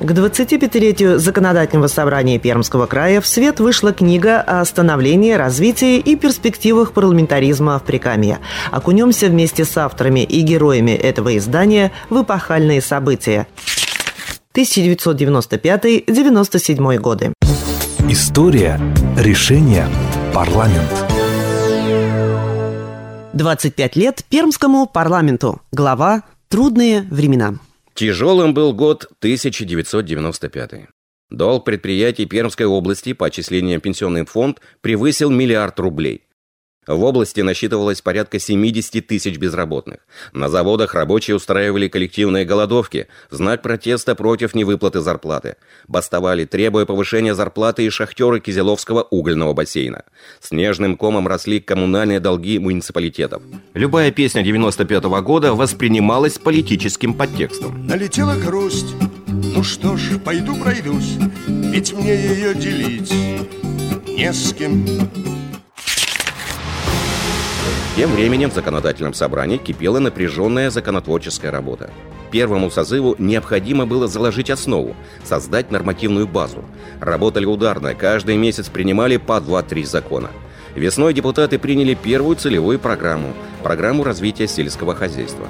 К 25-летию Законодательного собрания Пермского края в свет вышла книга о становлении, развитии и перспективах парламентаризма в Прикамье. Окунемся вместе с авторами и героями этого издания в эпохальные события. 1995-97 годы. История. Решение. Парламент. 25 лет Пермскому парламенту. Глава «Трудные времена». Тяжелым был год 1995. Долг предприятий Пермской области по отчислениям пенсионный фонд превысил миллиард рублей. В области насчитывалось порядка 70 тысяч безработных. На заводах рабочие устраивали коллективные голодовки, знак протеста против невыплаты зарплаты. Бастовали, требуя повышения зарплаты и шахтеры Кизеловского угольного бассейна. Снежным комом росли коммунальные долги муниципалитетов. Любая песня 95 -го года воспринималась политическим подтекстом. Налетела грусть, ну что ж, пойду пройдусь, ведь мне ее делить не с кем. Тем временем в законодательном собрании кипела напряженная законотворческая работа. Первому созыву необходимо было заложить основу, создать нормативную базу. Работали ударно, каждый месяц принимали по 2-3 закона. Весной депутаты приняли первую целевую программу – программу развития сельского хозяйства.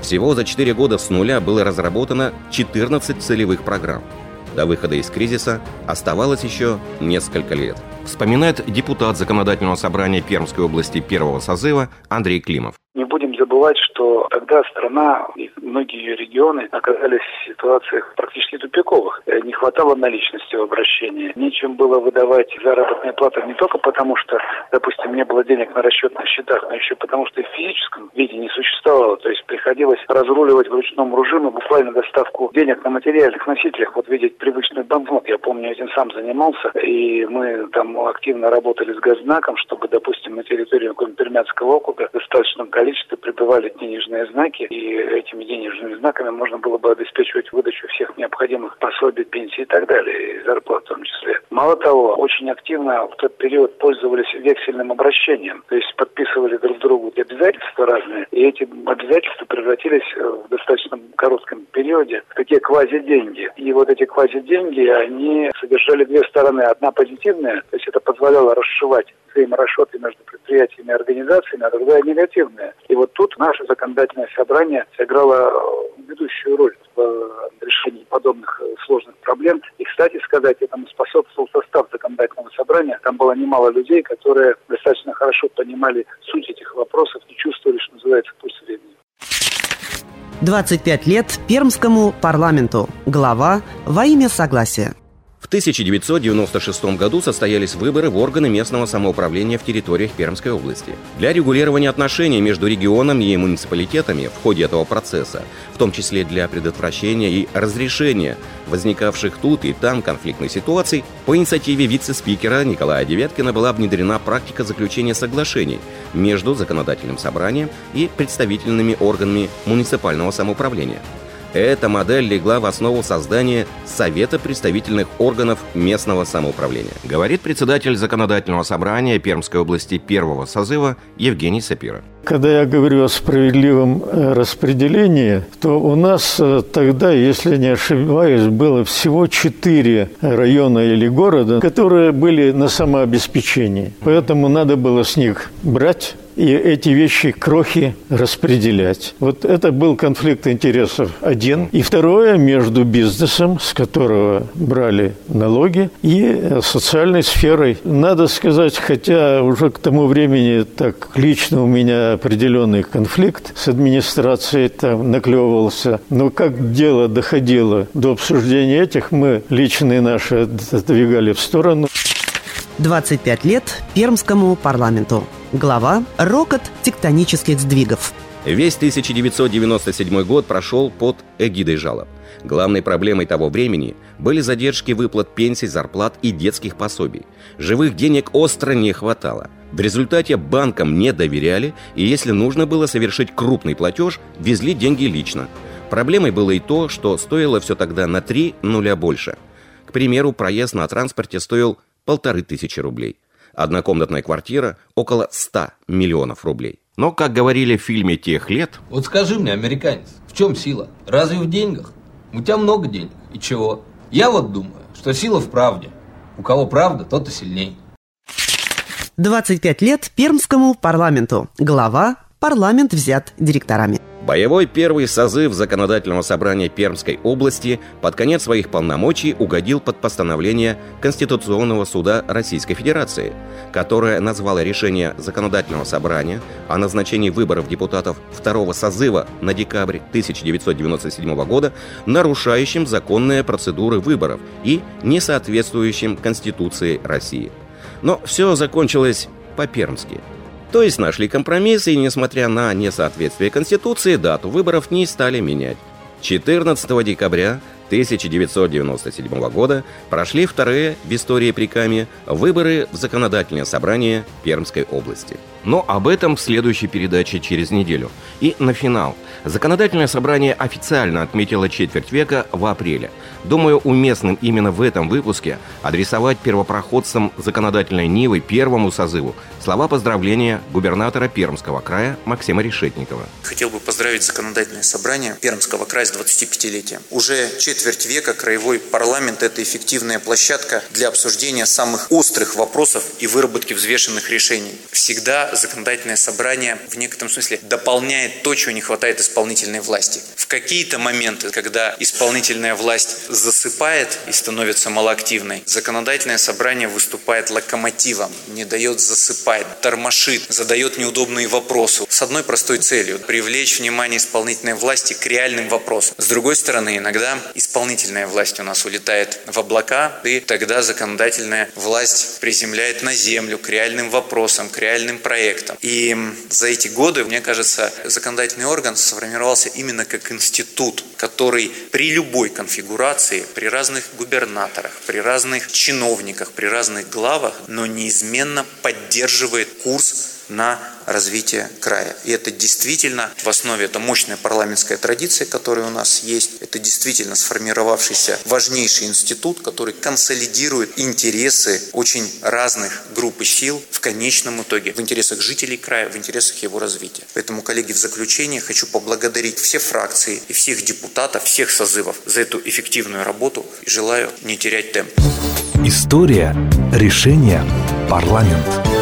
Всего за 4 года с нуля было разработано 14 целевых программ. До выхода из кризиса оставалось еще несколько лет – вспоминает депутат Законодательного собрания Пермской области первого созыва Андрей Климов. Не будем забывать, что тогда страна и многие ее регионы оказались в ситуациях практически тупиковых. Э, не хватало наличности в обращении. Нечем было выдавать заработные платы не только потому, что, допустим, не было денег на расчетных счетах, но еще потому, что в физическом виде не существовало. То есть приходилось разруливать в ручном режиме буквально доставку денег на материальных носителях. Вот видеть привычный банкнот. Я помню, этим сам занимался. И мы там активно работали с Газнаком, чтобы, допустим, на территории Пермянского округа в достаточном прибывали денежные знаки, и этими денежными знаками можно было бы обеспечивать выдачу всех необходимых пособий, пенсий и так далее, и зарплат в том числе. Мало того, очень активно в тот период пользовались вексельным обращением, то есть подписывали друг другу обязательства разные, и эти обязательства превратились в достаточно коротком периоде в такие квази-деньги. И вот эти квази-деньги, они содержали две стороны. Одна позитивная, то есть это позволяло расшивать взаиморасчеты между предприятиями и организациями, а другая негативная. И вот тут наше законодательное собрание сыграло э, ведущую роль в э, решении подобных э, сложных проблем. И, кстати сказать, этому способствовал состав законодательного собрания. Там было немало людей, которые достаточно хорошо понимали суть этих вопросов и чувствовали, что называется, пульс времени. 25 лет Пермскому парламенту. Глава «Во имя согласия». В 1996 году состоялись выборы в органы местного самоуправления в территориях Пермской области. Для регулирования отношений между регионом и муниципалитетами в ходе этого процесса, в том числе для предотвращения и разрешения возникавших тут и там конфликтных ситуаций, по инициативе вице-спикера Николая Девяткина была внедрена практика заключения соглашений между законодательным собранием и представительными органами муниципального самоуправления – эта модель легла в основу создания Совета представительных органов местного самоуправления, говорит председатель Законодательного собрания Пермской области первого созыва Евгений Сапира. Когда я говорю о справедливом э, распределении, то у нас э, тогда, если не ошибаюсь, было всего четыре района или города, которые были на самообеспечении. Поэтому надо было с них брать и эти вещи, крохи распределять. Вот это был конфликт интересов один. И второе, между бизнесом, с которого брали налоги, и социальной сферой. Надо сказать, хотя уже к тому времени так лично у меня определенный конфликт с администрацией там наклевывался, но как дело доходило до обсуждения этих, мы личные наши отодвигали в сторону. 25 лет Пермскому парламенту. Глава «Рокот тектонических сдвигов». Весь 1997 год прошел под эгидой жалоб. Главной проблемой того времени были задержки выплат пенсий, зарплат и детских пособий. Живых денег остро не хватало. В результате банкам не доверяли, и если нужно было совершить крупный платеж, везли деньги лично. Проблемой было и то, что стоило все тогда на 3 нуля больше. К примеру, проезд на транспорте стоил полторы тысячи рублей – Однокомнатная квартира около 100 миллионов рублей. Но, как говорили в фильме тех лет... Вот скажи мне, американец, в чем сила? Разве в деньгах? У тебя много денег. И чего? Я вот думаю, что сила в правде. У кого правда, тот и сильней. 25 лет Пермскому парламенту. Глава «Парламент взят директорами». Боевой первый созыв Законодательного собрания Пермской области под конец своих полномочий угодил под постановление Конституционного суда Российской Федерации, которое назвало решение Законодательного собрания о назначении выборов депутатов второго созыва на декабрь 1997 года нарушающим законные процедуры выборов и несоответствующим Конституции России. Но все закончилось по-пермски – то есть нашли компромисс и, несмотря на несоответствие Конституции, дату выборов не стали менять. 14 декабря 1997 года прошли вторые в истории Прикамья выборы в законодательное собрание Пермской области. Но об этом в следующей передаче через неделю. И на финал. Законодательное собрание официально отметило четверть века в апреле. Думаю, уместным именно в этом выпуске адресовать первопроходцам законодательной Нивы первому созыву слова поздравления губернатора Пермского края Максима Решетникова. Хотел бы поздравить законодательное собрание Пермского края с 25-летием. Уже четверть века краевой парламент – это эффективная площадка для обсуждения самых острых вопросов и выработки взвешенных решений. Всегда законодательное собрание в некотором смысле дополняет то, чего не хватает исполнительной власти. В какие-то моменты, когда исполнительная власть засыпает и становится малоактивной, законодательное собрание выступает локомотивом, не дает засыпать, тормошит, задает неудобные вопросы с одной простой целью – привлечь внимание исполнительной власти к реальным вопросам. С другой стороны, иногда исполнительная власть у нас улетает в облака, и тогда законодательная власть приземляет на землю к реальным вопросам, к реальным проектам. И за эти годы, мне кажется, законодательный орган сформировался именно как институт, который при любой конфигурации, при разных губернаторах, при разных чиновниках, при разных главах, но неизменно поддерживает курс на развитие края. И это действительно в основе, это мощная парламентская традиция, которая у нас есть. Это действительно сформировавшийся важнейший институт, который консолидирует интересы очень разных групп и сил в конечном итоге, в интересах жителей края, в интересах его развития. Поэтому, коллеги, в заключение хочу поблагодарить все фракции и всех депутатов, всех созывов за эту эффективную работу и желаю не терять темп. История. Решение. Парламент.